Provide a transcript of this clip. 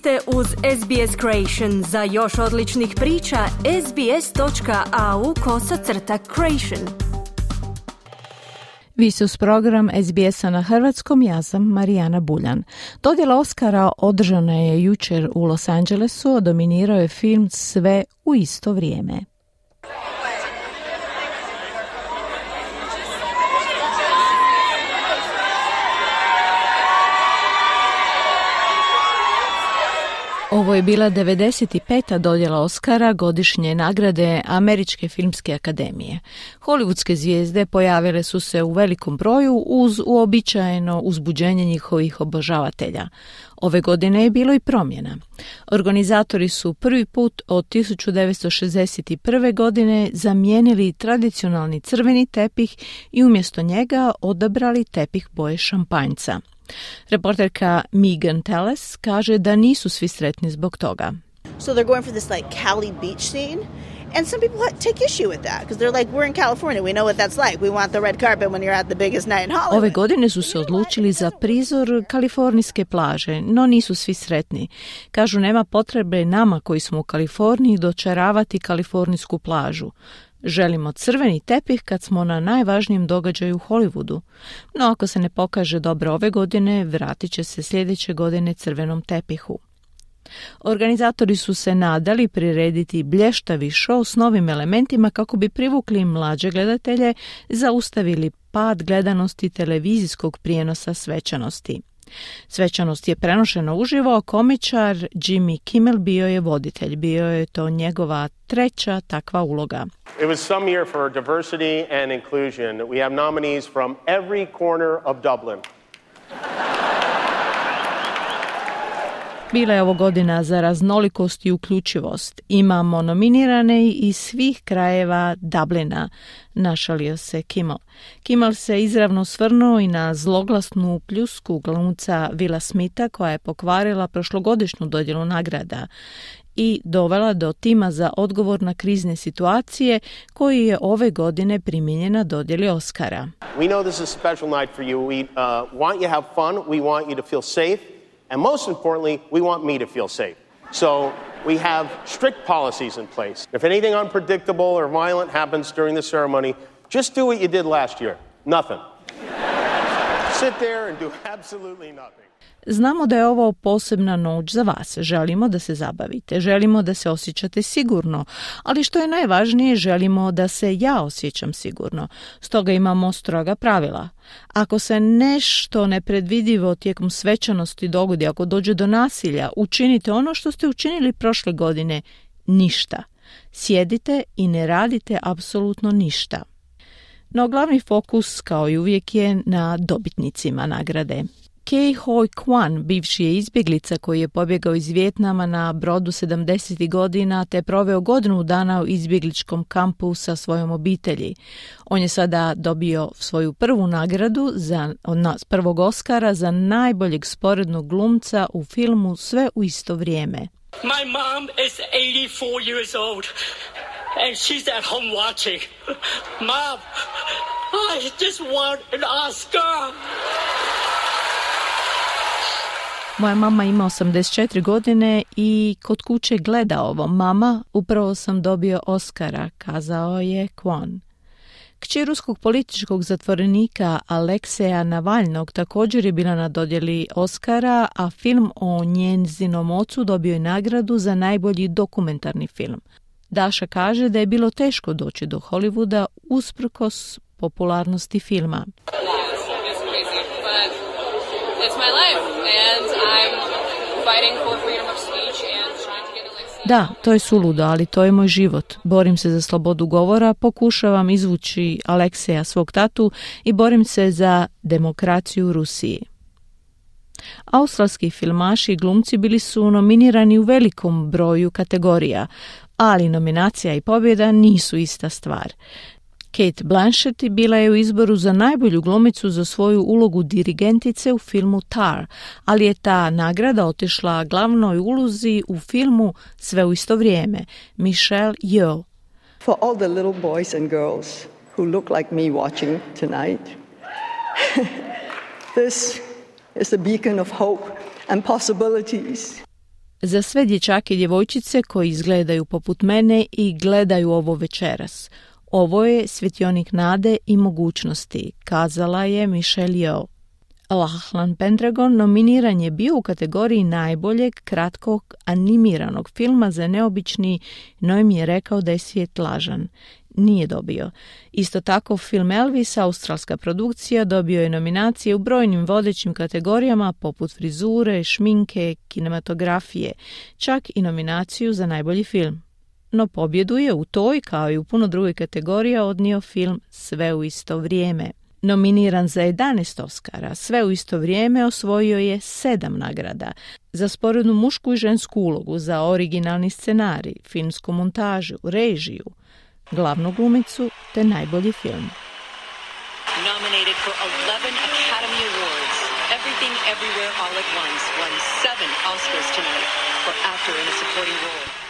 ste uz SBS Creation. Za još odličnih priča, sbs.au kosacrta creation. Vi ste uz program SBS-a na hrvatskom, ja sam Marijana Buljan. Dodjela Oscara održana je jučer u Los Angelesu, a dominirao je film Sve u isto vrijeme. Ovo je bila 95. dodjela Oscara godišnje nagrade Američke filmske akademije. Hollywoodske zvijezde pojavile su se u velikom broju uz uobičajeno uzbuđenje njihovih obožavatelja. Ove godine je bilo i promjena. Organizatori su prvi put od 1961. godine zamijenili tradicionalni crveni tepih i umjesto njega odabrali tepih boje šampanjca. Reporterka Megan Telles kaže da nisu svi sretni zbog toga. So they're going for this like Cali beach scene. And some people take issue with that because they're like, we're in California, we know what that's like. We want the red carpet when you're at the biggest night in Hollywood. Ove godine su se odlučili za prizor kalifornijske plaže, no nisu svi sretni. Kažu nema potrebe nama koji smo u Kaliforniji dočaravati kalifornijsku plažu. Želimo crveni tepih kad smo na najvažnijem događaju u Hollywoodu, no ako se ne pokaže dobro ove godine, vratit će se sljedeće godine crvenom tepihu. Organizatori su se nadali prirediti blještavi show s novim elementima kako bi privukli mlađe gledatelje, zaustavili pad gledanosti televizijskog prijenosa svečanosti. Svečanost je prenošena uživo, komičar Jimmy Kimmel bio je voditelj, bio je to njegova treća takva uloga. It was some year for diversity and inclusion. We have nominees from every corner of Dublin. Bila je ovo godina za raznolikost i uključivost. Imamo nominirane iz svih krajeva Dublina, našalio se Kimmel. Kimmel se izravno svrnuo i na zloglasnu pljusku glumca Vila Smitha koja je pokvarila prošlogodišnju dodjelu nagrada i dovela do tima za odgovor na krizne situacije koji je ove godine primijenjen na dodjeli Oscara. We know this is a special night for you. We uh, want you to have fun. We want you. And most importantly, we want me to feel safe. So we have strict policies in place. If anything unpredictable or violent happens during the ceremony, just do what you did last year nothing. Sit there and do absolutely nothing. Znamo da je ovo posebna noć za vas. Želimo da se zabavite, želimo da se osjećate sigurno, ali što je najvažnije, želimo da se ja osjećam sigurno. Stoga imamo stroga pravila. Ako se nešto nepredvidivo tijekom svečanosti dogodi, ako dođe do nasilja, učinite ono što ste učinili prošle godine, ništa. Sjedite i ne radite apsolutno ništa. No glavni fokus, kao i uvijek, je na dobitnicima nagrade. Kei Hoi Kwan, bivši je izbjeglica koji je pobjegao iz Vjetnama na brodu 70. godina te proveo godinu dana u izbjegličkom kampu sa svojom obitelji. On je sada dobio svoju prvu nagradu za prvog Oscara za najboljeg sporednog glumca u filmu Sve u isto vrijeme. My mom is 84 years old and she's at home watching. Mom, I just want an Oscar. Moja mama ima 84 godine i kod kuće gleda ovo. Mama, upravo sam dobio Oskara, kazao je Kwon. Kći ruskog političkog zatvorenika Alekseja Navalnog također je bila na dodjeli Oskara, a film o njenzinom ocu dobio je nagradu za najbolji dokumentarni film. Daša kaže da je bilo teško doći do Hollywooda usprkos popularnosti filma. Da, to je suludo, ali to je moj život. Borim se za slobodu govora, pokušavam izvući Alekseja svog tatu i borim se za demokraciju u Rusiji. Australski filmaši i glumci bili su nominirani u velikom broju kategorija, ali nominacija i pobjeda nisu ista stvar. Kate Blanchett bila je u izboru za najbolju glumicu za svoju ulogu dirigentice u filmu Tar, ali je ta nagrada otišla glavnoj ulozi u filmu Sve u isto vrijeme, Michelle Yeoh. For all the little boys and girls who look like me watching tonight, this is a beacon of hope and possibilities. Za sve dječake i djevojčice koji izgledaju poput mene i gledaju ovo večeras. Ovo je svjetionik nade i mogućnosti, kazala je Michelle Yeoh. Lachlan Pendragon nominiran je bio u kategoriji najboljeg kratkog animiranog filma za neobični, no im je rekao da je svijet lažan. Nije dobio. Isto tako film Elvis, australska produkcija, dobio je nominacije u brojnim vodećim kategorijama poput frizure, šminke, kinematografije, čak i nominaciju za najbolji film. No pobjedu je u toj, kao i u puno drugih kategorija, odnio film Sve u isto vrijeme. Nominiran za 11 Oscara, sve u isto vrijeme osvojio je sedam nagrada. Za sporednu mušku i žensku ulogu, za originalni scenarij, filmsku montažu, režiju, glavnu glumicu te najbolji film. Nominated for 11 Academy Awards, Everything Everywhere All at Once won seven Oscars tonight for actor in a supporting role.